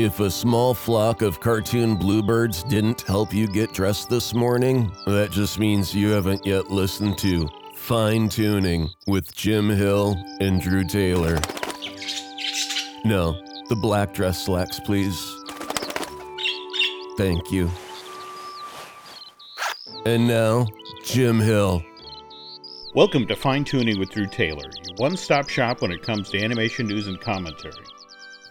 If a small flock of cartoon bluebirds didn't help you get dressed this morning, that just means you haven't yet listened to Fine Tuning with Jim Hill and Drew Taylor. No, the black dress slacks, please. Thank you. And now, Jim Hill. Welcome to Fine Tuning with Drew Taylor, your one stop shop when it comes to animation news and commentary.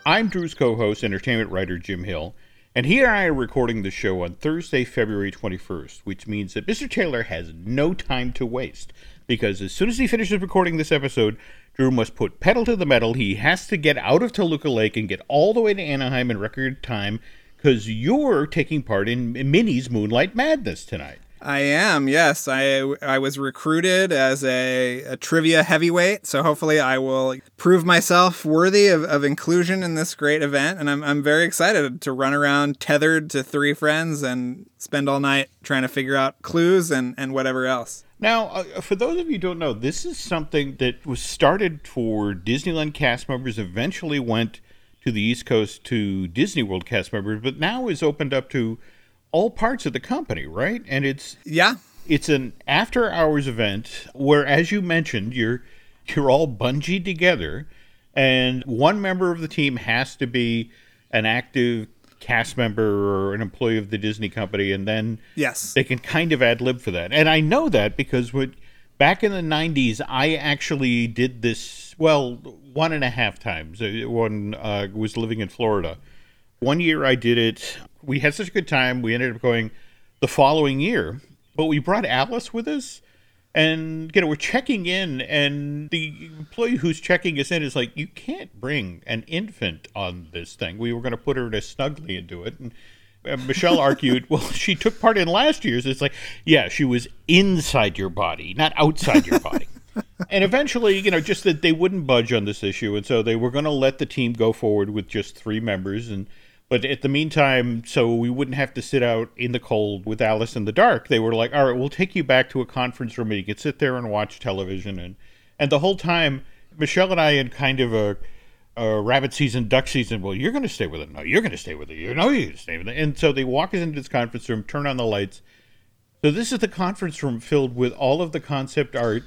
I'm Drew's co host, entertainment writer Jim Hill, and he and I are recording the show on Thursday, February 21st, which means that Mr. Taylor has no time to waste. Because as soon as he finishes recording this episode, Drew must put pedal to the metal. He has to get out of Toluca Lake and get all the way to Anaheim in record time because you're taking part in Minnie's Moonlight Madness tonight. I am, yes. I I was recruited as a, a, trivia heavyweight, so hopefully I will prove myself worthy of, of inclusion in this great event. And I'm, I'm very excited to run around tethered to three friends and spend all night trying to figure out clues and, and whatever else. Now, uh, for those of you don't know, this is something that was started for Disneyland cast members, eventually went to the East Coast to Disney World cast members, but now is opened up to all parts of the company, right? And it's yeah, it's an after hours event where, as you mentioned, you're you're all bungeed together, and one member of the team has to be an active cast member or an employee of the Disney company, and then yes, they can kind of ad lib for that. And I know that because when back in the '90s, I actually did this. Well, one and a half times when uh, was living in Florida. One year I did it we had such a good time. We ended up going the following year, but we brought Alice with us. And you know we're checking in, and the employee who's checking us in is like, "You can't bring an infant on this thing. We were going to put her to snugly into it." And Michelle argued, "Well, she took part in last year's." It's like, yeah, she was inside your body, not outside your body. and eventually, you know, just that they wouldn't budge on this issue, and so they were going to let the team go forward with just three members, and but at the meantime, so we wouldn't have to sit out in the cold with Alice in the dark, they were like, all right, we'll take you back to a conference room and you can sit there and watch television. And, and the whole time, Michelle and I in kind of a, a rabbit season, duck season, well, you're going to stay with it. No, you're going to stay with it. You know you're going to stay with it. And so they walk us into this conference room, turn on the lights. So this is the conference room filled with all of the concept art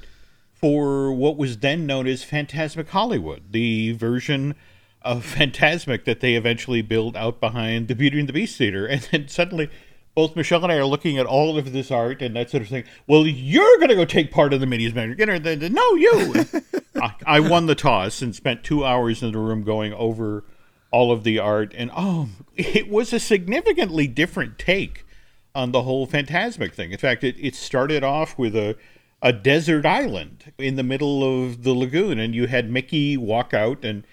for what was then known as Fantasmic Hollywood, the version – of Fantasmic that they eventually build out behind the Beauty and the Beast Theater. And then suddenly, both Michelle and I are looking at all of this art and that sort of thing. Well, you're going to go take part in the Minnie's Magic Dinner. No, you. I, I, won the toss and spent two hours in the room going over all of the art. And oh, it was a significantly different take on the whole Fantasmic thing. In fact, it, it started off with a a desert island in the middle of the lagoon, and you had Mickey walk out and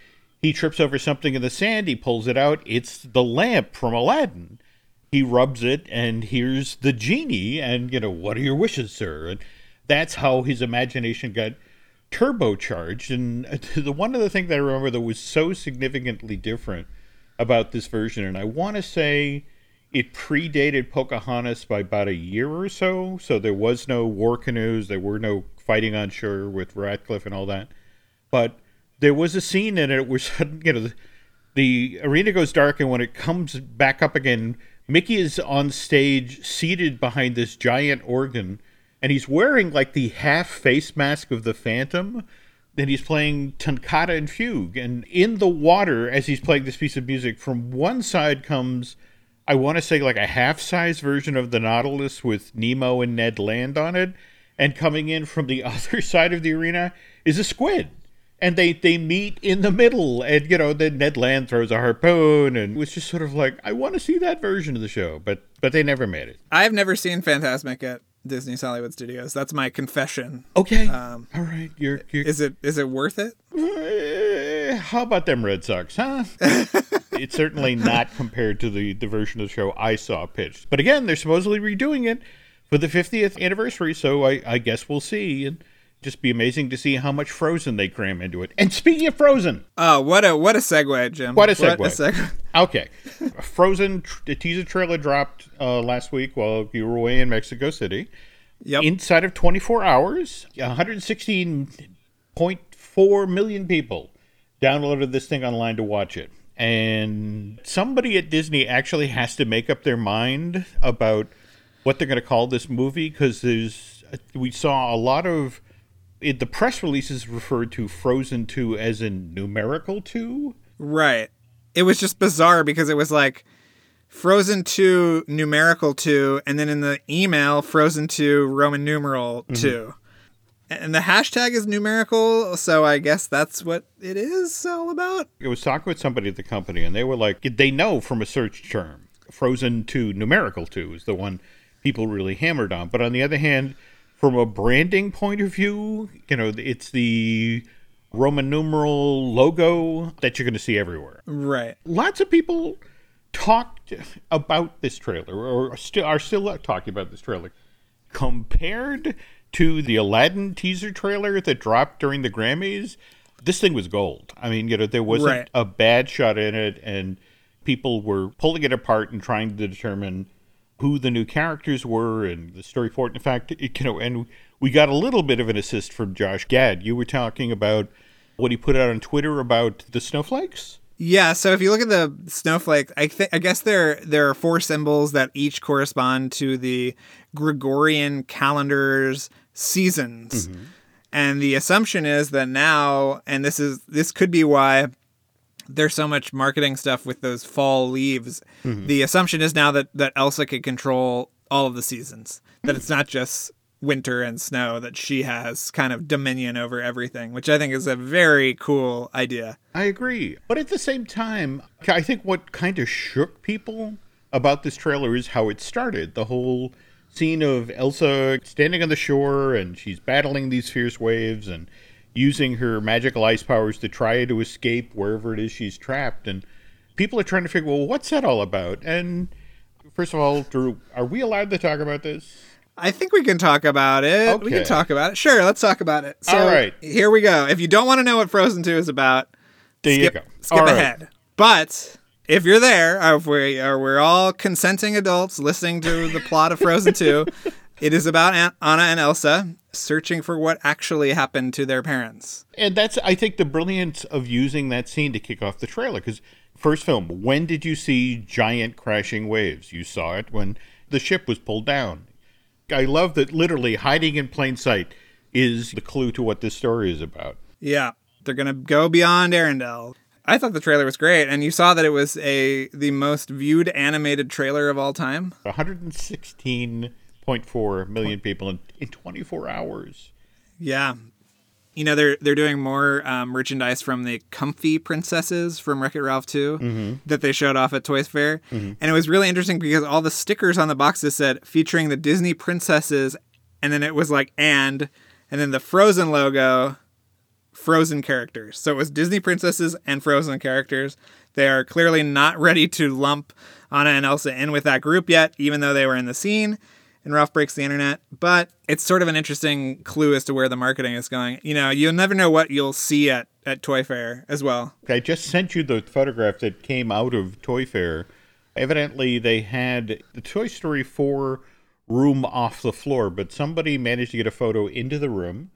he trips over something in the sand. He pulls it out. It's the lamp from Aladdin. He rubs it, and here's the genie. And you know, what are your wishes, sir? And that's how his imagination got turbocharged. And the one other thing that I remember that was so significantly different about this version, and I want to say it predated Pocahontas by about a year or so. So there was no war canoes, there were no fighting on shore with Ratcliffe and all that. But there was a scene in it where you know the, the arena goes dark, and when it comes back up again, Mickey is on stage, seated behind this giant organ, and he's wearing like the half face mask of the Phantom. Then he's playing Toccata and Fugue, and in the water as he's playing this piece of music, from one side comes, I want to say like a half-size version of the Nautilus with Nemo and Ned Land on it, and coming in from the other side of the arena is a squid and they they meet in the middle and you know then ned land throws a harpoon and it was just sort of like i want to see that version of the show but but they never made it. I've never seen Fantasmic at disney's hollywood studios. That's my confession. Okay. Um, all right you're, you're, is it is it worth it? Uh, how about them red sox huh? It's certainly not compared to the the version of the show i saw pitched. But again they're supposedly redoing it for the 50th anniversary so i i guess we'll see. And just be amazing to see how much Frozen they cram into it. And speaking of Frozen, oh, what a what a segue, Jim! What a segue! What a segue. okay, Frozen the teaser trailer dropped uh, last week while you were away in Mexico City. Yep. Inside of 24 hours, 116.4 million people downloaded this thing online to watch it. and somebody at Disney actually has to make up their mind about what they're going to call this movie because there's we saw a lot of it, the press releases referred to Frozen 2 as in numerical 2. Right. It was just bizarre because it was like Frozen 2 numerical 2 and then in the email Frozen 2 Roman numeral mm-hmm. 2. And the hashtag is numerical, so I guess that's what it is all about. It was talking with somebody at the company, and they were like, they know from a search term, Frozen 2 numerical 2 is the one people really hammered on. But on the other hand, from a branding point of view, you know, it's the Roman numeral logo that you're going to see everywhere. Right. Lots of people talked about this trailer, or still are still talking about this trailer, compared to the Aladdin teaser trailer that dropped during the Grammys. This thing was gold. I mean, you know, there wasn't Right. a bad shot in it, and people were pulling it apart and trying to determine who the new characters were and the story for it. In fact, it, you know, and we got a little bit of an assist from Josh Gad. You were talking about what he put out on Twitter about the snowflakes. Yeah, so if you look at the snowflake, I think I guess there there are four symbols that each correspond to the Gregorian calendar's seasons. Mm-hmm. And the assumption is that now and this is this could be why there's so much marketing stuff with those fall leaves. Mm-hmm. The assumption is now that that Elsa can control all of the seasons. That it's not just winter and snow that she has kind of dominion over everything, which I think is a very cool idea. I agree. But at the same time, I think what kind of shook people about this trailer is how it started. The whole scene of Elsa standing on the shore and she's battling these fierce waves and using her magical ice powers to try to escape wherever it is she's trapped. And people are trying to figure, well, what's that all about? And first of all, Drew, are we allowed to talk about this? I think we can talk about it. We can talk about it. Sure, let's talk about it. So All right. here we go. If you don't want to know what Frozen 2 is about, There skip, you go. skip All right. ahead. But if you're there, or if we are we're all consenting adults listening to the plot of Frozen 2, it is about An- Anna and Elsa searching for what actually happened to their parents. And that's, I think, the brilliance of using that scene to kick off the trailer. Because first film, when did you see giant crashing waves? You saw it when the ship was pulled down. I love that literally hiding in plain sight is the clue to what this story is about. Yeah, they're gonna go beyond Arendelle. I thought the trailer was great, and you saw that it was a the most viewed animated trailer of all time. 116.4 million people in, in 24 hours. Yeah. You know they're they're doing more um, merchandise from the Comfy Princesses from Wreck It Ralph 2 that they showed off at Toys Fair, and it was really interesting because all the stickers on the boxes said featuring the Disney princesses, and then it was like and, and then the Frozen logo, Frozen characters. So it was Disney princesses and Frozen characters. They are clearly not ready to lump Anna and Elsa in with that group yet, even though they were in the scene in Ralph Breaks the Internet. But it's sort of an interesting clue as to where the marketing is going. You know, you'll never know what you'll see at, at Toy Fair as well. I just sent you the photograph that came out of Toy Fair. Evidently, they had the Toy Story 4 room off the floor, but somebody managed to get a photo into the room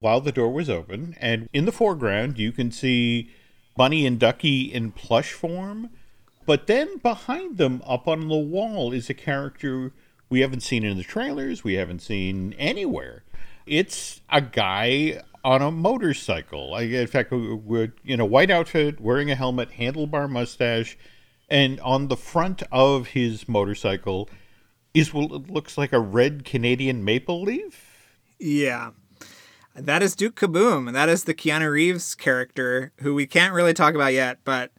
while the door was open. And in the foreground, you can see Bunny and Ducky in plush form. But then behind them, up on the wall, is a character we haven't seen in the trailers, we haven't seen anywhere. It's a guy on a motorcycle. Like, in fact, we're in a white outfit, wearing a helmet, handlebar mustache, and on the front of his motorcycle is what looks like a red Canadian maple leaf. Yeah. That is Duke Kaboom. That is the Keanu Reeves character who we can't really talk about yet, but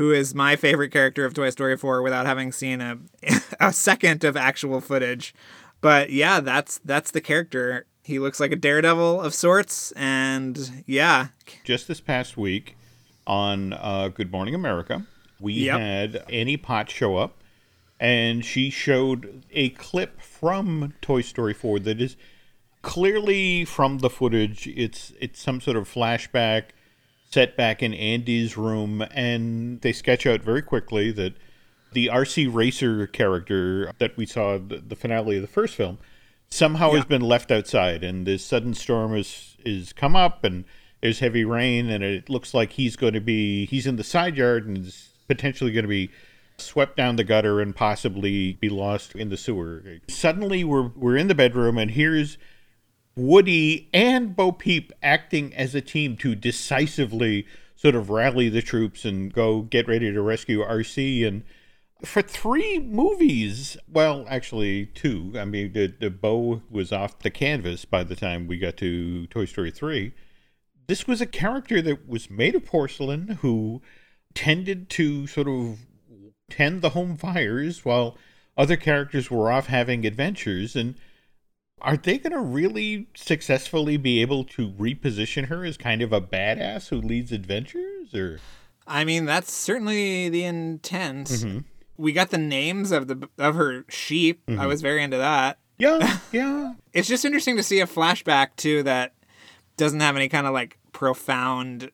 who is my favorite character of Toy Story 4 without having seen a, a second of actual footage. But yeah, that's that's the character. He looks like a daredevil of sorts and yeah. Just this past week on uh, Good Morning America, we Yep. had Annie Potts show up, and she showed a clip from Toy Story 4 that is clearly from the footage. It's it's some sort of flashback set back in Andy's room, and they sketch out very quickly that the RC Racer character that we saw the, the finale of the first film somehow has been left outside, and this sudden storm is is come up, and there's heavy rain, and it looks like he's going to be he's in the side yard, and his potentially going to be swept down the gutter and possibly be lost in the sewer. Suddenly, we're we're in the bedroom, and here's Woody and Bo Peep acting as a team to decisively sort of rally the troops and go get ready to rescue RC. And for three movies, well, actually two. I mean, the, the Bo was off the canvas by the time we got to Toy Story three. This was a character that was made of porcelain who tended to sort of tend the home fires while other characters were off having adventures and are they going to really successfully be able to reposition her as kind of a badass who leads adventures or I mean, that's certainly the intent. Mm-hmm. We got the names of the of her sheep. Mm-hmm. I was very into that. Yeah, yeah. it's just interesting to see a flashback too that doesn't have any kind of like profound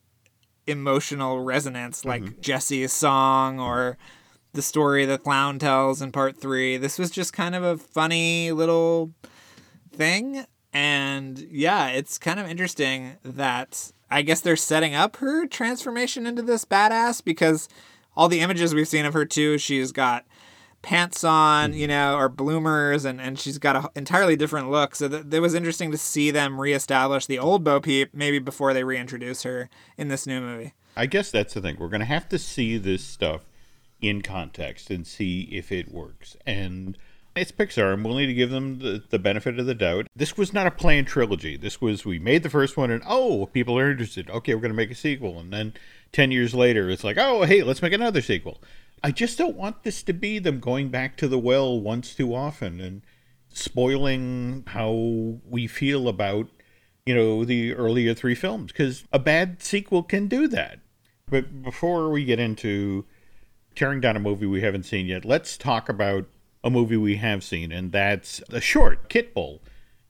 emotional resonance like mm-hmm. Jesse's song or the story the clown tells in part 3. This was just kind of a funny little thing. And yeah, it's kind of interesting that I guess they're setting up her transformation into this badass because all the images we've seen of her too, she's got pants on, you know, or bloomers, and, and she's got an entirely different look. So th- it was interesting to see them reestablish the old Bo Peep maybe before they reintroduce her in this new movie. I guess that's the thing. We're going to have to see this stuff in context and see if it works. And it's Pixar. I'm willing to give them the, the benefit of the doubt. This was not a planned trilogy. This was, we made the first one and, oh, people are interested. Okay, we're going to make a sequel. And then 10 years later, it's like, oh, hey, let's make another sequel. I just don't want this to be them going back to the well once too often and spoiling how we feel about, you know, the earlier three films. Because a bad sequel can do that. But before we get into tearing down a movie we haven't seen yet, let's talk about a movie we have seen, and that's a short, Kitbull.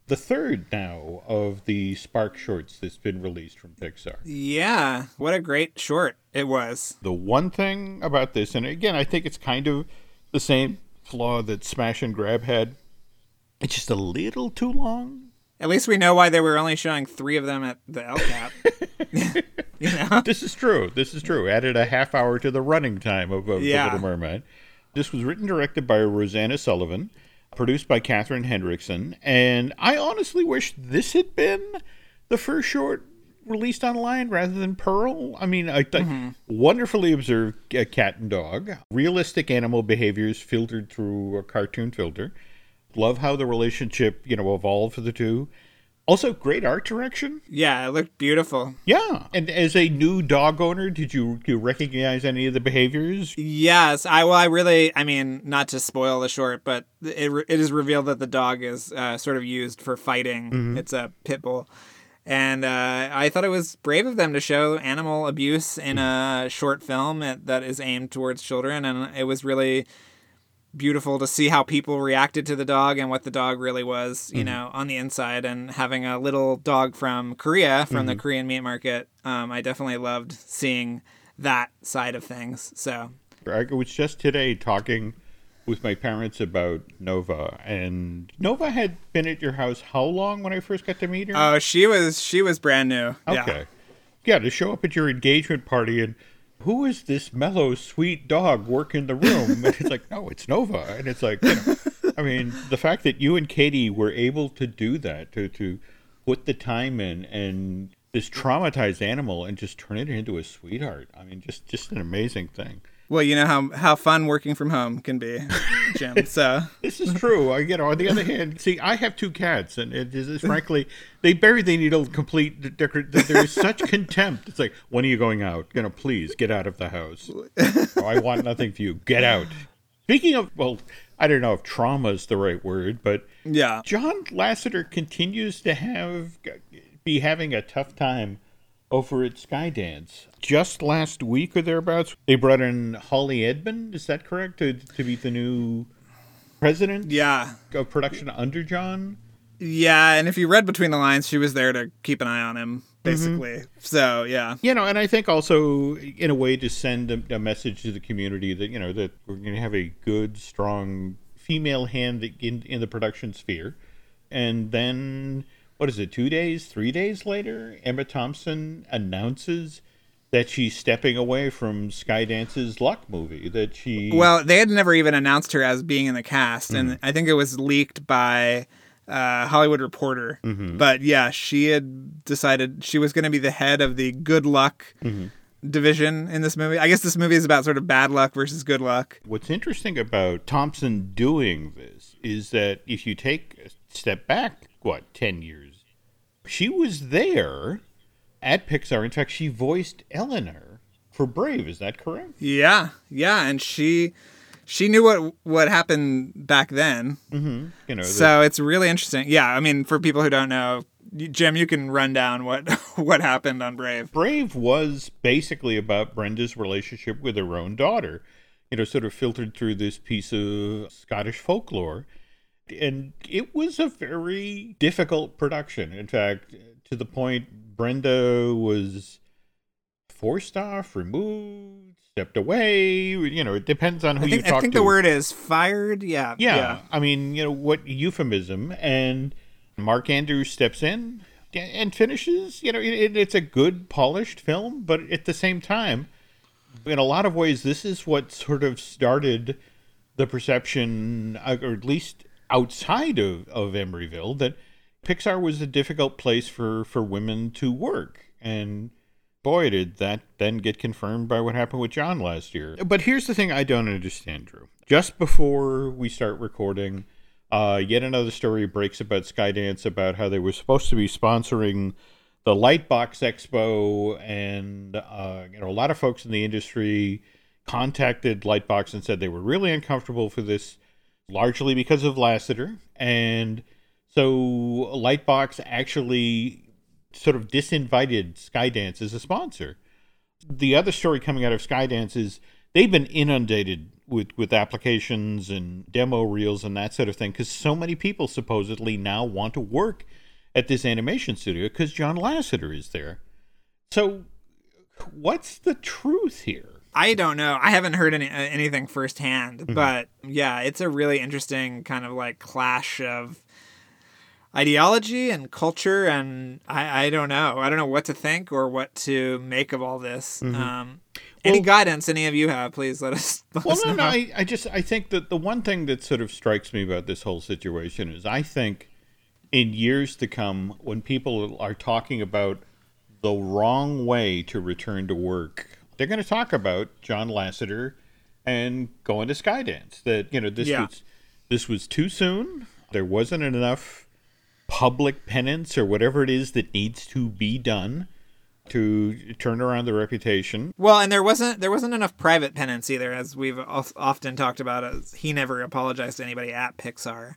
The third now of the Spark shorts that's been released from Pixar. Yeah, what a great short it was. The one thing about this, and again, I think it's kind of the same flaw that Smash and Grab had, it's just a little too long. At least we know why they were only showing three of them at the LCAP. you know? This is true. This is true. Added a half hour to the running time of, of yeah. The Little Mermaid. This was written directed by Rosana Sullivan, produced by Kathryn Hendrickson, and I honestly wish this had been the first short released online rather than Pearl. I mean, I, mm-hmm. wonderfully observed cat and dog, realistic animal behaviors filtered through a cartoon filter. Love how the relationship, you know, evolved for the two. Also, great art direction. Yeah, it looked beautiful. Yeah, and as a new dog owner, did you, you recognize any of the behaviors? Yes, I well, I really, I mean, not to spoil the short, but it it is revealed that the dog is uh, sort of used for fighting. Mm-hmm. It's a pit bull. And uh, I thought it was brave of them to show animal abuse in a short film that is aimed towards children, and it was really beautiful to see how people reacted to the dog and what the dog really was, you mm-hmm. know, on the inside. And having a little dog from Korea, from mm-hmm. the Korean meat market, um, I definitely loved seeing that side of things. So I was just today talking with my parents about Nova, and Nova had been at your house how long when I first got to meet her? Oh, she was she was brand new. Okay. Yeah. Yeah, to show up at your engagement party and who is this mellow, sweet dog working the room? And it's like, no, it's Nova. And it's like, you know, I mean, the fact that you and Katie were able to do that, to, to put the time in and this traumatized animal and just turn it into a sweetheart. I mean, just, just an amazing thing. Well, you know how how fun working from home can be, Jim. So this is true. I, you know, on the other hand, see, I have two cats, and it is frankly they bury the needle complete. There is such contempt. It's like, when are you going out? You know, please get out of the house. oh, I want nothing for you. Get out. Speaking of, well, I don't know if trauma is the right word, but yeah, John Lasseter continues to have be having a tough time over at Skydance. Just last week or thereabouts, they brought in Holly Edwards. Is that correct? To, to be the new president? Yeah. Of production under John? Yeah, and if you read between the lines, she was there to keep an eye on him, basically. Mm-hmm. So, yeah. You know, and I think also, in a way, to send a, a message to the community that, you know, that we're going to have a good, strong female hand in, in the production sphere. And then what is it, two days, three days later, Emma Thompson announces that she's stepping away from Skydance's Luck movie. That she Well, they had never even announced her as being in the cast, and mm-hmm. I think it was leaked by uh, Hollywood Reporter. Mm-hmm. But yeah, she had decided she was going to be the head of the Good Luck mm-hmm. division in this movie. I guess this movie is about sort of bad luck versus good luck. What's interesting about Thompson doing this is that if you take a step back, what, 10 years, she was there at Pixar. In fact, she voiced Elinor for Brave. Is that correct? Yeah, yeah, and she she knew what what happened back then. Mm-hmm. You know, the- So it's really interesting. Yeah, I mean, for people who don't know, Jim, you can run down what what happened on Brave. Brave was basically about Brenda's relationship with her own daughter, you know, sort of filtered through this piece of Scottish folklore. And it was a very difficult production. In fact, to the point Brenda was forced off, removed, stepped away. You know, it depends on who think, you talk to. I think to. the word is fired. Yeah, Yeah, yeah. I mean, you know, what euphemism? And Mark Andrews steps in and finishes. You know, it, it's a good, polished film, but at the same time, in a lot of ways, this is what sort of started the perception, uh, or at least outside of, of Emeryville, that Pixar was a difficult place for, for women to work. And boy, did that then get confirmed by what happened with John last year. But here's the thing I don't understand, Drew. Just before we start recording, uh, yet another story breaks about Skydance about how they were supposed to be sponsoring the Lightbox Expo, and uh, you know a lot of folks in the industry contacted Lightbox and said they were really uncomfortable for this, largely because of Lasseter, and so Lightbox actually sort of disinvited Skydance as a sponsor. The other story coming out of Skydance is they've been inundated with, with applications and demo reels and that sort of thing because so many people supposedly now want to work at this animation studio because John Lasseter is there. So, what's the truth here? I don't know. I haven't heard any uh, anything firsthand, Mm-hmm. but yeah, it's a really interesting kind of like clash of ideology and culture, and I, I don't know. I don't know what to think or what to make of all this. Um, any guidance any of you have, please let us. Let Well, us no, know. no. I, I just I think that the one thing that sort of strikes me about this whole situation is I think in years to come, when people are talking about the wrong way to return to work, they're going to talk about John Lasseter and going to Skydance. That you know this Yeah. was this was too soon. There wasn't enough public penance or whatever it is that needs to be done to turn around the reputation. Well, and there wasn't there wasn't enough private penance either, as we've often talked about. As he never apologized to anybody at Pixar.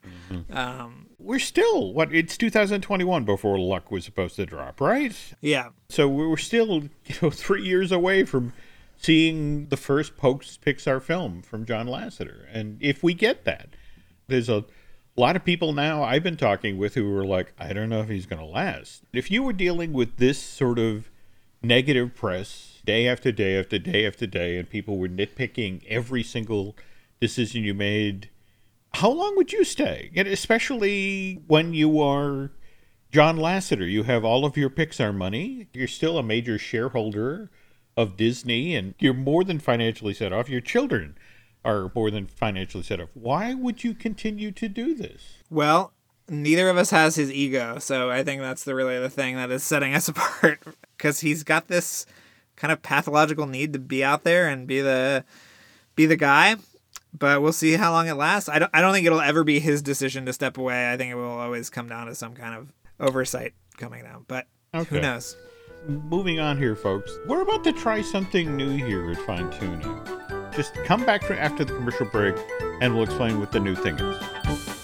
Um, We're still what it's 2021 before Luck was supposed to drop, right? yeah, So we we're still you know three years away from seeing the first post Pixar film from John Lasseter, and if we get that, there's a lot of people now I've been talking with who were like, I don't know if he's going to last. If you were dealing with this sort of negative press day after day after day after day, and people were nitpicking every single decision you made, how long would you stay? And especially when you are John Lasseter, you have all of your Pixar money. You're still a major shareholder of Disney, and you're more than financially set off. Your children are more than financially set off. Why would you continue to do this? Well, neither of us has his ego, so I think that's the really the thing that is setting us apart because he's got this kind of pathological need to be out there and be the be the guy. But we'll see how long it lasts. I don't I don't think it'll ever be his decision to step away. I think it will always come down to some kind of oversight coming down. But Okay. who knows? Moving on here, folks. We're about to try something new here at Fine Tuning. Just come back for after the commercial break, and we'll explain what the new thing is.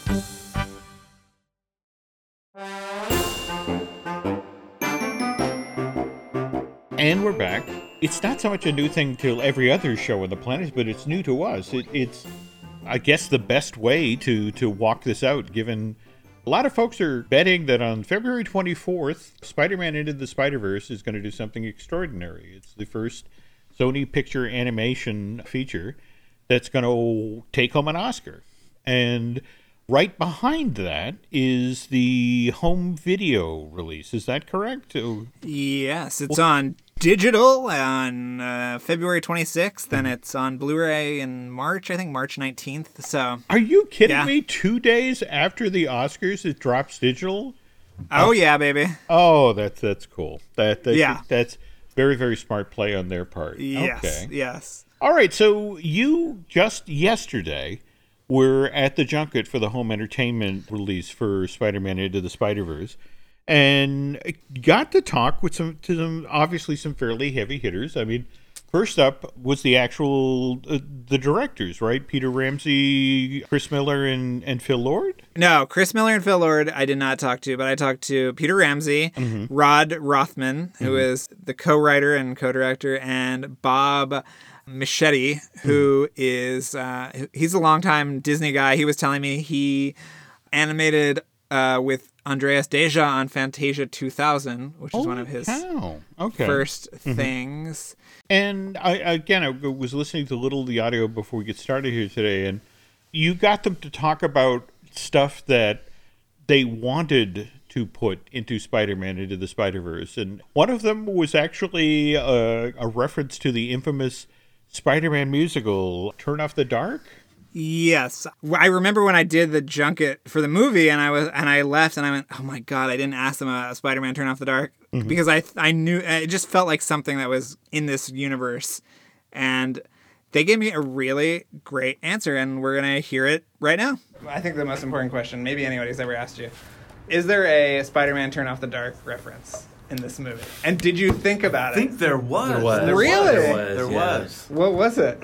And we're back. It's not so much a new thing to every other show on the planet, but it's new to us. It, it's, I guess, the best way to to walk this out. Given a lot of folks are betting that on February 24th, Spider-Man Into the Spider-Verse is going to do something extraordinary. It's the first Sony Picture Animation feature that's going to take home an Oscar, and right behind that is the home video release. Is that correct? Oh, Yes, it's on digital on uh, February 26th, and it's on Blu-ray in March. I think March 19th. So, Are you kidding Yeah. me? Two days after the Oscars, it drops digital. oh yeah, baby. Oh, that's that's cool. That, that Yeah. that's very very smart play on their part. Yes, Okay. yes. All right. So you just yesterday were at the junket for the home entertainment release for Spider-Man Into the Spider-Verse, and got to talk with some to some obviously some fairly heavy hitters. I mean. First up was the actual uh, the directors, right? Peter Ramsey, Chris Miller, and and Phil Lord. No, Chris Miller and Phil Lord, I did not talk to, but I talked to Peter Ramsey, Rod Rothman, who is the co-writer and co-director, and Bob Michetti, who is uh, he's a longtime Disney guy. He was telling me he animated uh, with Andreas Deja on Fantasia 2000, which is one of his Oh, okay. 1st things. And I again, I was listening to a little of the audio before we get started here today, and you got them to talk about stuff that they wanted to put into Spider-Man into the Spider-Verse, and one of them was actually a, a reference to the infamous Spider-Man musical "Turn Off the Dark." Yes, I remember when I did the junket for the movie, and I was and I left, and I went, "Oh my god!" I didn't ask them about Spider-Man: Turn Off the Dark mm-hmm. because I I knew uh, it just felt like something that was in this universe, and they gave me a really great answer, and we're gonna hear it right now. I think the most important question, maybe anybody's ever asked you, is there a Spider-Man: Turn Off the Dark reference in this movie? And did you think about it? I think there was. There was. Really? There was. There yeah. was. What was it?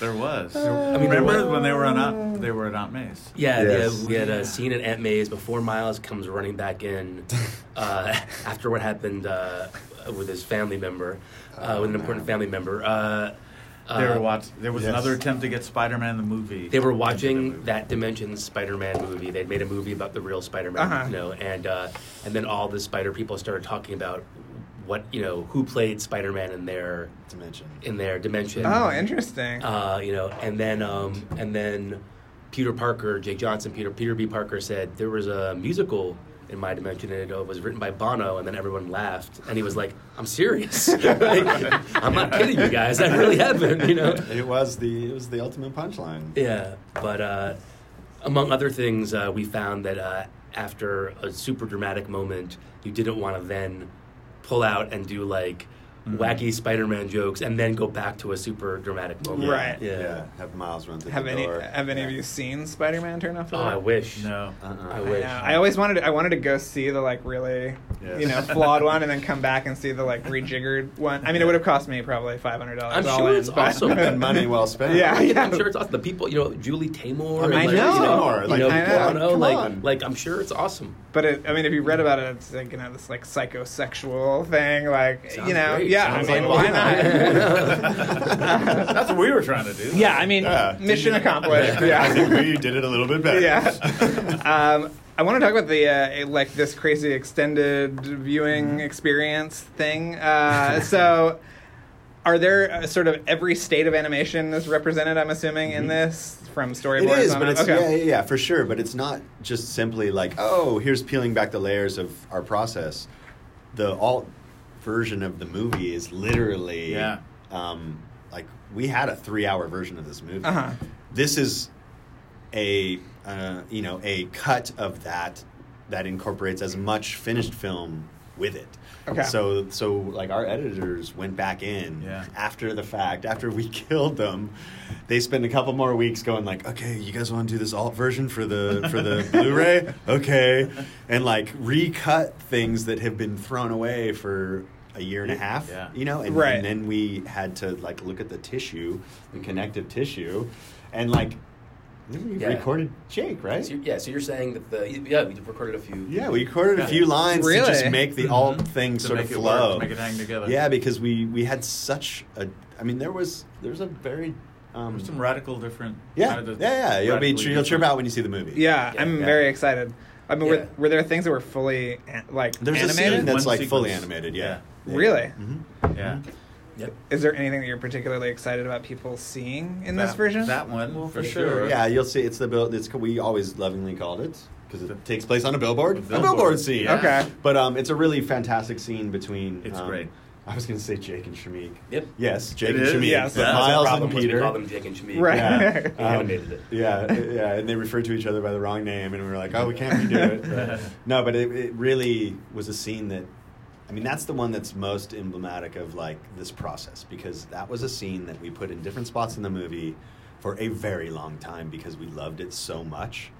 There was. I mean, Remember was- when they were on Aunt, they were at Aunt May's? Yeah, Yes. yeah, we had a scene at Aunt May's before Miles comes running back in uh, after what happened uh, with his family member, uh, with an important family member. Uh, They were watch. There was yes. another attempt to get Spider-Man in the movie. They were into the watching that Dimensions Spider-Man movie. They'd made a movie about the real Spider-Man, Uh-huh. you know, and uh, and then all the Spider people started talking about what you know who played Spider-Man in their dimension. in their dimension. Oh, interesting. uh, you know, and then um, and then Peter Parker, Jake Johnson, Peter Peter B. Parker said there was a musical in my dimension and it was written by Bono, and then everyone laughed, and he was like, "I'm serious, Like, I'm not kidding you guys, that really happened," you know. It was the it was the ultimate punchline. Yeah, but uh, among other things, uh, we found that uh, after a super dramatic moment, you didn't want to then pull out and do like Mm-hmm. wacky Spider-Man jokes and then go back to a super dramatic moment. Right. Yeah. Yeah, have Miles run through have the any door. have any of you seen Spider-Man: Turn Off the Oh, I wish. No. Uh-uh. I I, wish. know. I always wanted to, I wanted to go see the like really Yes. you know flawed one and then come back and see the like rejiggered one. I mean, it would have cost me probably five hundred dollars. I'm sure it's awesome. and money well spent. Yeah, yeah. I'm sure it's awesome. The people, you know, Julie Taymor. I, mean, and, like, know. You know, like, know. I know. Like, on. like, I'm sure it's awesome. But it, I mean, if you read about it, it's like you know this like psychosexual thing. Like Sounds you know, great. Yeah. I mean, why not? That's what we were trying to do. yeah, I mean, Yeah. mission accomplished. I think we did it a little bit better. yeah. Um, I want to talk about the uh, like this crazy extended viewing experience thing. Uh, so, are there uh, sort of every state of animation is represented? I'm assuming in this from storyboards. is, on but it's okay. yeah, yeah, yeah, for sure. But it's not just simply like, oh, here's peeling back the layers of our process. The alt version of the movie is literally, Yeah. um, like we had a three-hour version of this movie. Uh-huh. This is a uh, you know a cut of that that incorporates as much finished film with it. Okay. So so like our editors went back in Yeah. after the fact, after we killed them, they spent a couple more weeks going like, okay, you guys want to do this alt version for the for the Blu-ray, okay, and like recut things that have been thrown away for a year and a half, Yeah. you know, and, Right. and then we had to like look at the tissue, the connective tissue, and like we Yeah. recorded Jake, right? So, yeah, so you're saying that the yeah we recorded a few. Yeah, we recorded a few lines Really? to just make the alt thing To sort make of it flow. work, to make it hang together. Yeah, because we we had such a. I mean, there was there was a very. Um, There's some radical different. yeah, kind of yeah, yeah. You'll be radically you'll trip out when you see the movie. Yeah, Yeah. I'm Yeah. very excited. I mean, Yeah. were, were there things that were fully an- like There's a animated? scene that's One like fully animated. Yeah. Yeah. Really? Mhm. Yeah. Yep. Is there anything that you're particularly excited about people seeing in this version? That one, Well, for, for sure. sure. Yeah, you'll see. It's the bill. It's we always lovingly called it because it takes place on a billboard. A A billboard. billboard scene. Yeah. Okay. But um, it's a really fantastic scene between. It's um, great. I was going to say Jake and Shameik. Yep. Yes, Jake It and is? Shameik. Yes. but That's That's our Miles problem and was we Peter. call them Jake and Shameik. Right. Yeah. We animated it. Yeah, yeah, and they referred to each other by the wrong name, and we were like, "Oh, we can't redo it." no, but it, it really was a scene that, I mean, that's the one that's most emblematic of like this process because that was a scene that we put in different spots in the movie for a very long time because we loved it so much.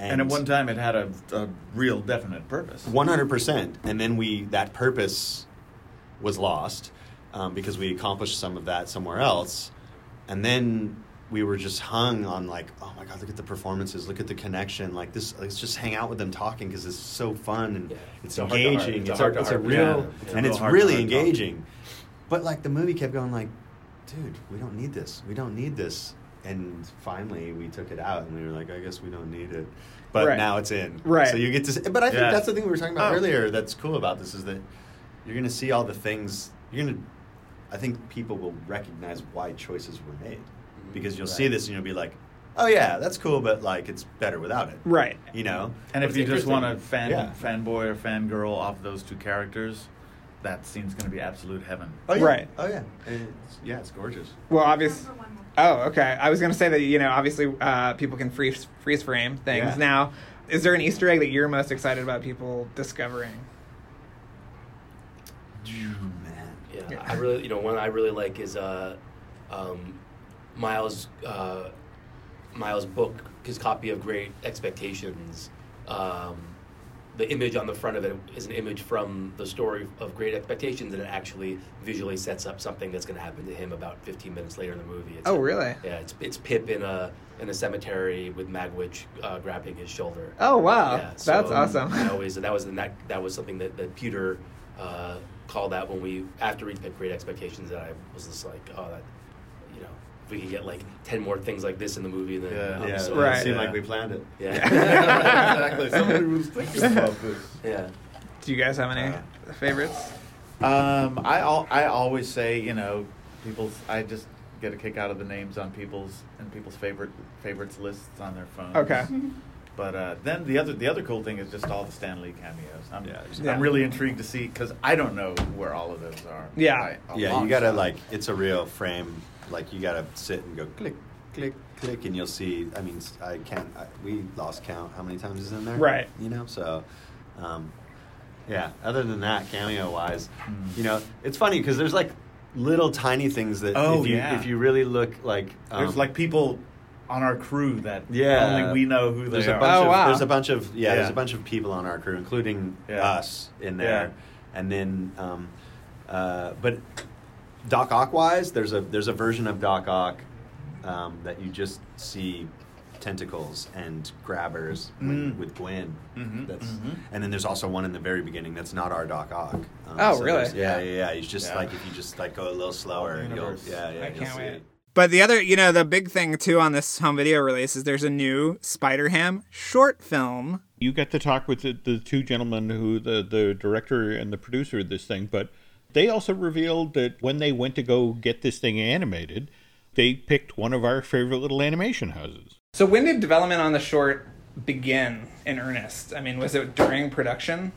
And at one time, it had a, a real definite purpose. One hundred percent, and then we that purpose was lost um, because we accomplished some of that somewhere else, and then we were just hung on like, oh my god, look at the performances, look at the connection, like this. Let's just hang out with them talking because it's so fun and Yeah. it's It's engaging. It's a It's a, heart-to-heart. it's a real, Yeah. It's a and real it's heart-to-heart really talk. engaging. But like the movie kept going like, dude, we don't need this. We don't need this. And finally, we took it out, and we were like, I guess we don't need it. But Right. now it's in. Right. So you get to. See, but I think Yeah. that's the thing we were talking about Oh. earlier. That's cool about this is that you're going to see all the things. You're going to. I think people will recognize why choices were made because you'll see this and you'll be like, oh yeah, that's cool, but like it's better without it. Right. You know. And if you just want to fan Yeah. fanboy or fangirl off those two characters, that scene's going to be absolute heaven. Oh yeah. Right. Oh yeah. It's, yeah, it's gorgeous. Well, obviously. Oh, okay. I was going to say that you know, obviously, uh, people can freeze freeze frame things Yeah. now. Is there an Easter egg that you're most excited about people discovering? Man. Yeah, Yeah. I really, you know, one I really like is uh, um, Miles, uh, Miles' book, his copy of Great Expectations. Um, the image on the front of it is an image from the story of Great Expectations, and it actually visually sets up something that's going to happen to him about 15 minutes later in the movie. It's Oh, really? Yeah, it's it's Pip in a in a cemetery with Magwitch uh, grabbing his shoulder. Oh, wow. Yeah, That's awesome. I always that was that that was something that, that Peter uh, called out when we after we picked Great Expectations. That I was just like, oh, that you know, if we could get like ten more things like this in the movie, then Yeah. I'm Yeah. so- Right. It seemed Yeah. like we planned it. yeah, exactly. Somebody was thinking about this. yeah. Do you guys have any Uh, favorites? Um, I al- I always say you know people's I just get a kick out of the names on people's and people's favorite favorites lists on their phones. Okay. But uh, then the other the other cool thing is just all the Stan Lee cameos. I'm, Yeah. Yeah. I'm really intrigued to see because I don't know where all of those are. Yeah. by Yeah, you gotta shot. like it's a real frame. Like you gotta sit and go click, click, click, and you'll see. I mean, I can't. I, we lost count how many times is in there. Right. You know. So, um, yeah. Other than that, cameo wise, Mm. you know, it's funny because there's like little tiny things that Oh, if you yeah. if you really look like There's um, like people on our crew that Yeah. only we know who there's they a are. bunch Oh, of wow. there's a bunch of yeah, there's a bunch of people on our crew, including Yeah. us in there, Yeah. and then um, uh, but Doc Ock wise, there's a there's a version of Doc Ock um, that you just see tentacles and grabbers Mm. with Gwen. Mhm, That's mhm. and then there's also one in the very beginning that's not our Doc Ock. Um, Oh, so really? Yeah, yeah, yeah. He's just Yeah. like if you just like go a little slower, you'll yeah, yeah. I you'll can't see. wait. But the other, you know, the big thing too on this home video release is there's a new Spider Ham short film. You get to talk with the, the two gentlemen who the, the director and the producer of this thing, but they also revealed that when they went to go get this thing animated, they picked one of our favorite little animation houses. So when did development on the short begin in earnest? I mean, was it during production?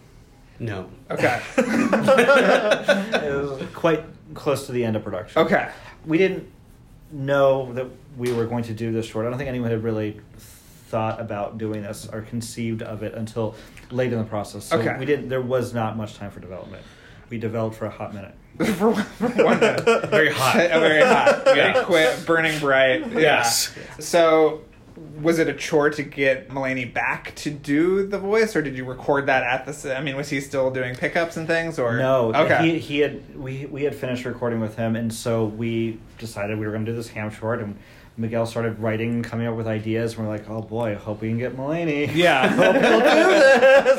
No. Okay. It was quite close to the end of production. Okay. We didn't know that we were going to do this short. I don't think anyone had really thought about doing this or conceived of it until late in the process. So Okay. we didn't. There was not much time for development. We developed for a hot minute. for, one- for one minute. Very hot. very hot. Very quick, burning bright. Yeah. Yes. So, was it a chore to get Mulaney back to do the voice, or did you record that at the? I mean, was he still doing pickups and things, or No, Okay. he, he had we we had finished recording with him, and so we decided we were going to do this ham short, and Miguel started writing, coming up with ideas. And we're like, oh boy, hope we can get Mulaney. yeah. hope he'll do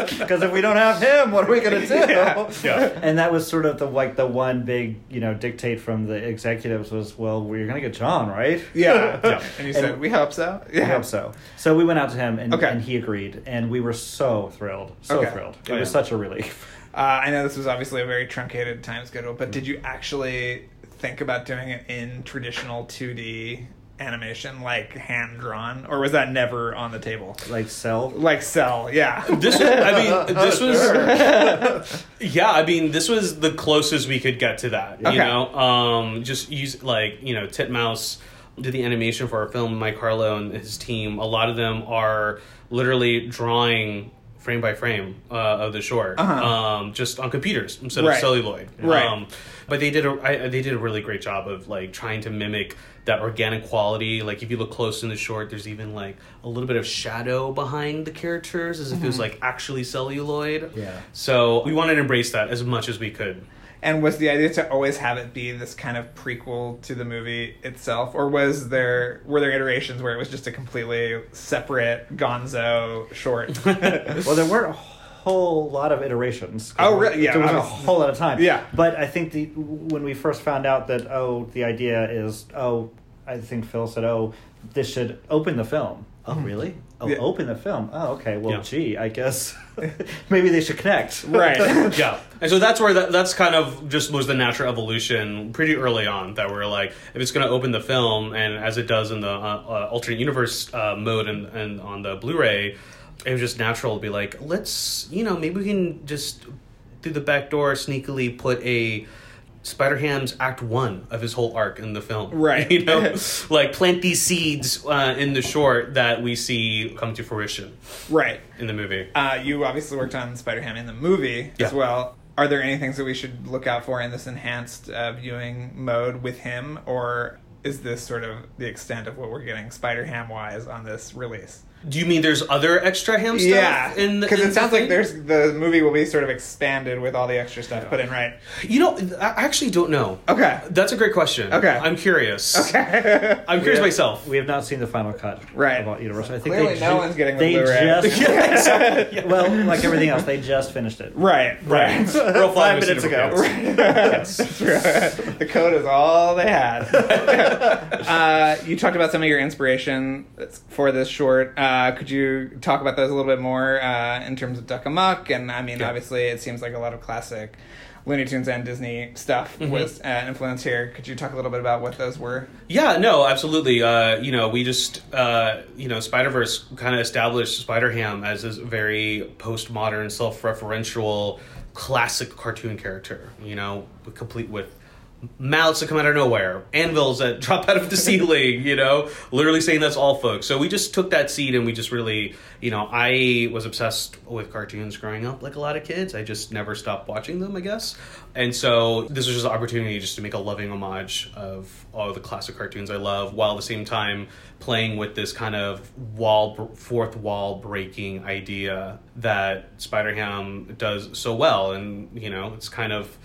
this because if we don't have him, what are we going to do? Yeah. Yeah. And that was sort of the like the one big you know dictate from the executives was, well, we're going to get John, right? yeah. Yeah. And you said, And- "We hope so." I hope so. So we went out to him, and, Okay. and he agreed, and we were so thrilled, so Okay. thrilled. It Oh, was yeah. such a relief. Uh, I know this was obviously a very truncated time schedule, but did you actually think about doing it in traditional 2D animation, like hand drawn, or was that never on the table? Like Cel. Like Cel, yeah. This, was, I mean, this was, yeah. I mean, this was the closest we could get to that. You Okay. know, um, just use like you know, Titmouse did the animation for our film. Mike Harlow and his team. A lot of them are literally drawing frame by frame uh, of the short, um, just on computers instead Uh-huh. Right. of celluloid. Right. Um, but they did a I, they did a really great job of like trying to mimic that organic quality. Like if you look close in the short, there's even like a little bit of shadow behind the characters, as if it was mm-hmm. like actually celluloid. Yeah. So we wanted to embrace that as much as we could. And was the idea to always have it be this kind of prequel to the movie itself, or was there were there iterations where it was just a completely separate Gonzo short? Well, there weren't a whole lot of iterations. Oh, really? Yeah, There wasn't a whole lot of time. Yeah. But I think the when we first found out that oh the idea is oh I think Phil said oh this should open the film. Oh really? Oh Yeah. open the film. Oh okay. Well Yeah. gee I guess maybe they should connect. right. yeah, and so that's where that, that's kind of just was the natural evolution pretty early on that we're like, if it's going to open the film, and as it does in the uh, uh, alternate universe uh, mode and, and on the Blu-ray, it was just natural to be like, let's you know maybe we can just through the back door sneakily put a. Spider Ham's Act One of his whole arc in the film, Right. You know, like plant these seeds uh, in the short that we see come to fruition right. in the movie. Uh, you obviously worked on Spider Ham in the movie as well. Are there any things that we should look out for in this enhanced uh, viewing mode with him, or is this sort of the extent of what we're getting Spider Ham wise on this release? Do you mean there's other extra ham stuff? Yeah, because in it sounds the like there's the movie will be sort of expanded with all the extra stuff put in, right? You know, I actually don't know. Okay. That's a great question. Okay. I'm curious. Okay. I'm curious myself. We have not seen the final cut Right. about Universal. I think Clearly they no ju- one's getting the they Blu-ray. just well like everything else they just finished it. right. Right. Real Five minutes ago. the code is all they had. uh, you talked about some of your inspiration for this short. Uh, could you talk about those a little bit more uh, in terms of Duck Amuck? And I mean, Yeah. obviously, it seems like a lot of classic Looney Tunes and Disney stuff Mm-hmm. was uh, an influence here. Could you talk a little bit about what those were? Yeah, no, absolutely. Uh, you know, we just, uh, you know, Spider Verse kind of established Spider Ham as this very postmodern, self referential, classic cartoon character, you know, complete with mouths that come out of nowhere, anvils that drop out of the ceiling, you know, literally saying that's all folks. So we just took that seed and we just really, you know, I was obsessed with cartoons growing up like a lot of kids. I just never stopped watching them, I guess. And so this was just an opportunity just to make a loving homage of all the classic cartoons I love while at the same time playing with this kind of wall fourth wall breaking idea that Spider-Ham does so well and you know, it's kind of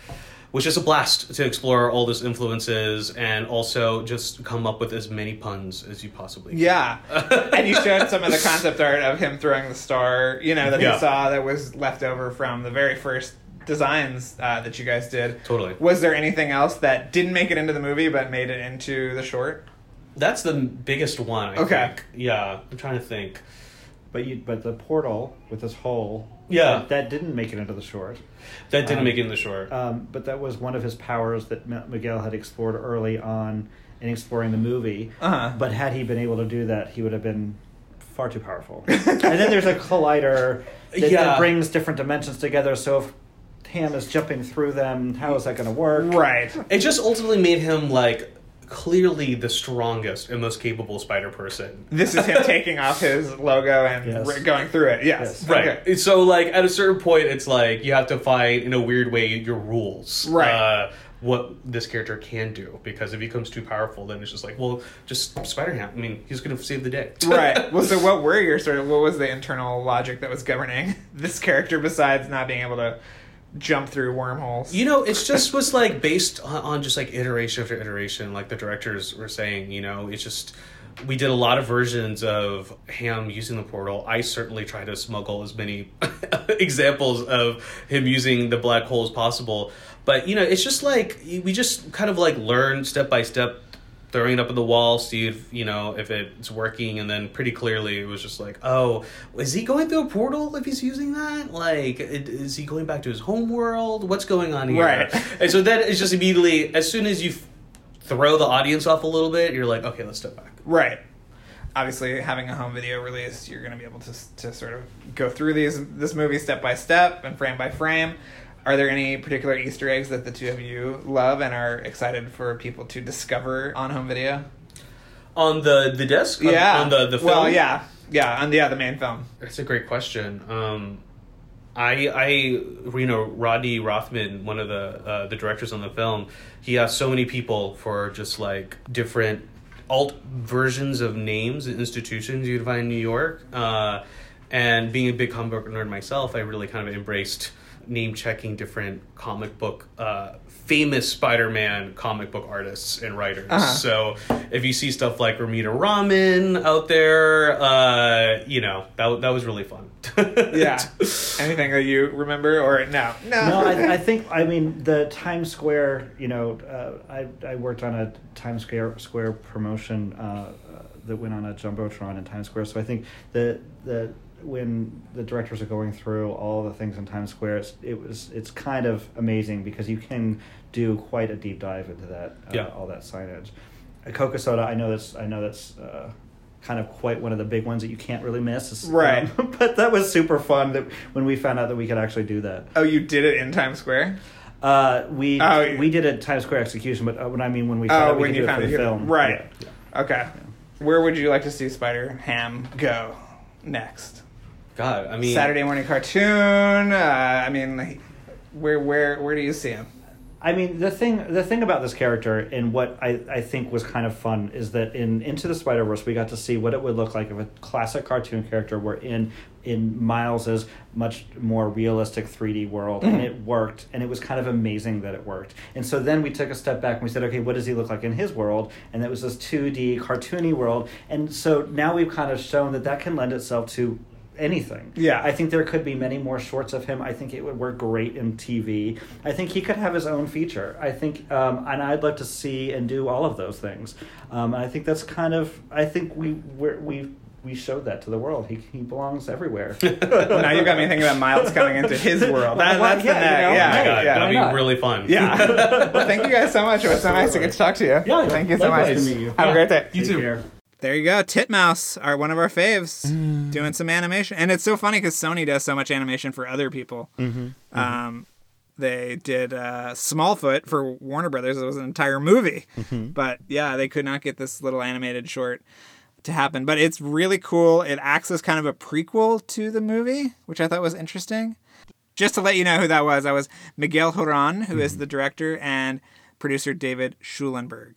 was just a blast to explore all those influences and also just come up with as many puns as you possibly can. Yeah. and you showed some of the concept art of him throwing the star, you know, that Yeah. he saw that was left over from the very first designs uh, that you guys did. Totally. Was there anything else that didn't make it into the movie but made it into the short? That's the biggest one, I Okay. think. Yeah, I'm trying to think. But you but the portal with this hole Yeah. that, that didn't make it into the short. That didn't Um, make it in the short. Um, but that was one of his powers that Miguel had explored early on in exploring the movie. Uh-huh. But had he been able to do that, he would have been far too powerful. and then there's a collider that, Yeah. that brings different dimensions together. So if Ham is jumping through them, how is that going to work? Right. it just ultimately made him like clearly the strongest and most capable spider person. This is him taking off his logo and Yes. r- going through it. Yes. Yes. Right. Okay. So like at a certain point it's like you have to find in a weird way your rules. Right. Uh, what this character can do because if he becomes too powerful then it's just like well just Spider Ham. I mean he's gonna save the day. right. Well, so what were your sort of what was the internal logic that was governing this character besides not being able to jump through wormholes? You know, it's just was like based on, on just like iteration after iteration, like the directors were saying. You know, it's just we did a lot of versions of Ham using the portal. I certainly tried to smuggle as many examples of him using the black hole as possible. But you know, it's just like we just kind of like learn step by step throwing it up on the wall, see if you know if it's working, and then pretty clearly it was just like, oh, is he going through a portal if he's using that? Like, it- is he going back to his home world? What's going on here? Right. And so then it's just immediately as soon as you f- throw the audience off a little bit, you're like, okay, let's step back. Right. Obviously, having a home video release, you're going to be able to to sort of go through these this movie step by step and frame by frame. Are there any particular Easter eggs that the two of you love and are excited for people to discover on home video? On the the disc, On- yeah. on, the the film. Well, yeah, yeah, on the yeah the main film. That's a great question. Um, I, I, you know, Rodney Rothman, one of the uh, the directors on the film, he asked so many people for just like different alt versions of names and institutions you'd find in New York. Uh, and being a big comic book nerd myself, I really kind of embraced name checking different comic book uh, famous Spider-Man comic book artists and writers. Uh-huh. So if you see stuff like Romita Ramen out there, uh, you know that that was really fun. Yeah. Anything that you remember or no? No. no, I, I think I mean the Times Square. You know, uh, I I worked on a Times Square Square promotion uh, uh, that went on a jumbotron in Times Square. So I think the the when the directors are going through all the things in Times Square, it's, it was it's kind of amazing because you can do quite a deep dive into that uh, Yeah. all that signage. Uh, Coca Soda, I know that's I know that's. Uh, Kind of quite one of the big ones that you can't really miss, Right. um, but that was super fun that when we found out that we could actually do that. oh, you did it in Times Square. Uh, we Oh, we did a Times Square execution, but uh, when I mean when we found Oh, out we when could you do found it for the film, right? Yeah. Okay. Where would you like to see Spider Ham go next? God, I mean, Saturday morning cartoon. Uh, I mean, where where where do you see him? I mean the thing the thing about this character and what I, I think was kind of fun is that in Into the Spider Verse we got to see what it would look like if a classic cartoon character were in in Miles's much more realistic 3D world and it worked and it was kind of amazing that it worked and so then we took a step back and we said okay what does he look like in his world and it was this 2D cartoony world and so now we've kind of shown that that can lend itself to anything. Yeah. I think there could be many more shorts of him. I think it would work great in TV. I think he could have his own feature. I think, um, and I'd love to see and do all of those things. Um, and I think that's kind of. I think we we're, we we showed that to the world. He he belongs everywhere. now you've got me thinking about Miles coming into his world. That, Well, that's yeah, the you know, yeah, Oh my God, yeah. that'd why be really fun. Yeah. well, thank you guys so much. It was so nice to get to talk to you. Yeah, Thank you so much. likewise to meet you. Have a great day. You Take too. care. There you go. Titmouse are one of our faves mm. doing some animation. And it's so funny because Sony does so much animation for other people. Mm-hmm, mm-hmm. Um, they did uh, Smallfoot for Warner Brothers. It was an entire movie. Mm-hmm. But yeah, they could not get this little animated short to happen. But it's really cool. It acts as kind of a prequel to the movie, which I thought was interesting. Just to let you know who that was, that was Miguel Jiron, who is the director, and producer David Schulenberg.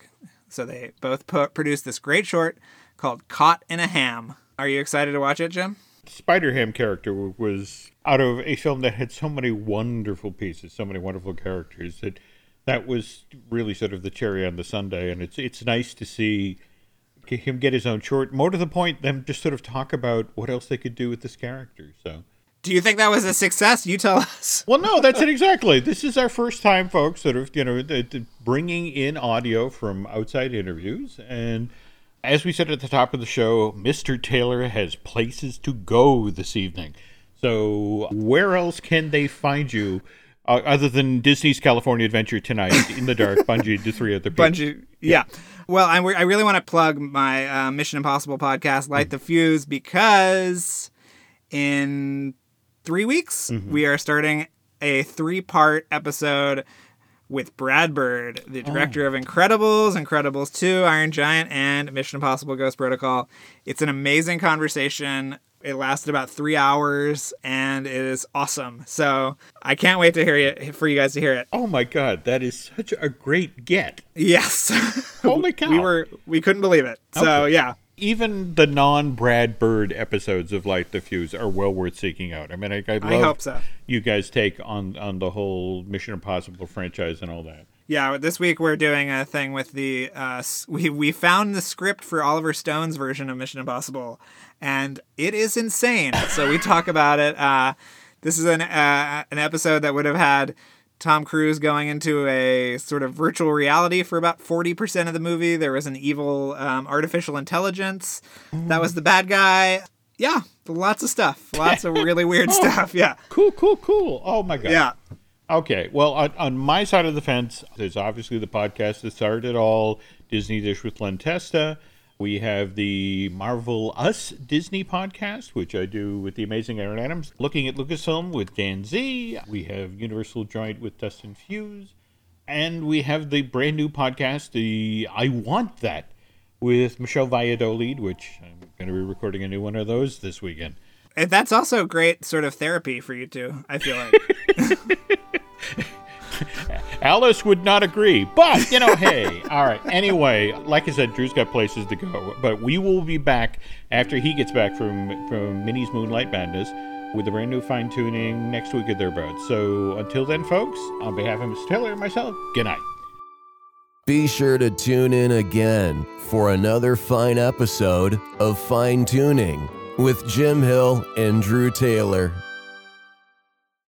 So they both produced this great short called Caught in a Ham. Are you excited to watch it, Jim? Spider Ham character was out of a film that had so many wonderful pieces, so many wonderful characters that that was really sort of the cherry on the sundae, and it's it's nice to see him get his own short. More to the point, them just sort of talk about what else they could do with this character. So. Do you think that was a success? You tell us. Well, no, that's it exactly. This is our first time, folks, sort of, you know, bringing in audio from outside interviews. And as we said at the top of the show, Mr. Taylor has places to go this evening. So, where else can they find you uh, other than Disney's California Adventure tonight in the dark, Bungie, to three other people? Bungie. Yeah. Well, I, I really want to plug my uh, Mission Impossible podcast, Light the Fuse, because in three weeks mm-hmm. we are starting a three part episode with Brad Bird, the oh. director of Incredibles, Incredibles 2, Iron Giant, and Mission Impossible Ghost Protocol. It's an amazing conversation. It lasted about three hours and it is awesome. So I can't wait to hear you for you guys to hear it. Oh my God, that is such a great get. Yes. Holy cow. we were we couldn't believe it. So Okay. yeah. Even the non Brad Bird episodes of Light the Fuse are well worth seeking out. I mean, I, I love I hope so. you guys take on on the whole Mission Impossible franchise and all that. Yeah, this week we're doing a thing with the uh, we we found the script for Oliver Stone's version of Mission Impossible, and it is insane. so we talk about it. Uh, this is an uh, an episode that would have had Tom Cruise going into a sort of virtual reality for about forty percent of the movie. There was an evil um, artificial intelligence that was the bad guy. Yeah, lots of stuff. Lots of really weird stuff. Yeah, Cool, cool, cool. Oh my god. yeah. Okay. Well, on, on my side of the fence, there's obviously the podcast that started it all, Disney Dish with Len Testa. We have the Marvel Us Disney podcast, which I do with the amazing Aaron Adams. Looking at Lucasfilm with Dan Z. We have Universal Joint with Dustin Fuse. And we have the brand new podcast, the I Want That, with Michelle Valladolid, which I'm going to be recording a new one of those this weekend. And that's also great sort of therapy for you two, I feel like. Alice would not agree, but you know, hey, all right. Anyway, like I said, Drew's got places to go, but we will be back after he gets back from from Minnie's Moonlight Madness with a brand new fine tuning next week at their boat. So until then, folks, on behalf of Mr. Taylor and myself, good night. Be sure to tune in again for another fine episode of Fine Tuning with Jim Hill and Drew Taylor.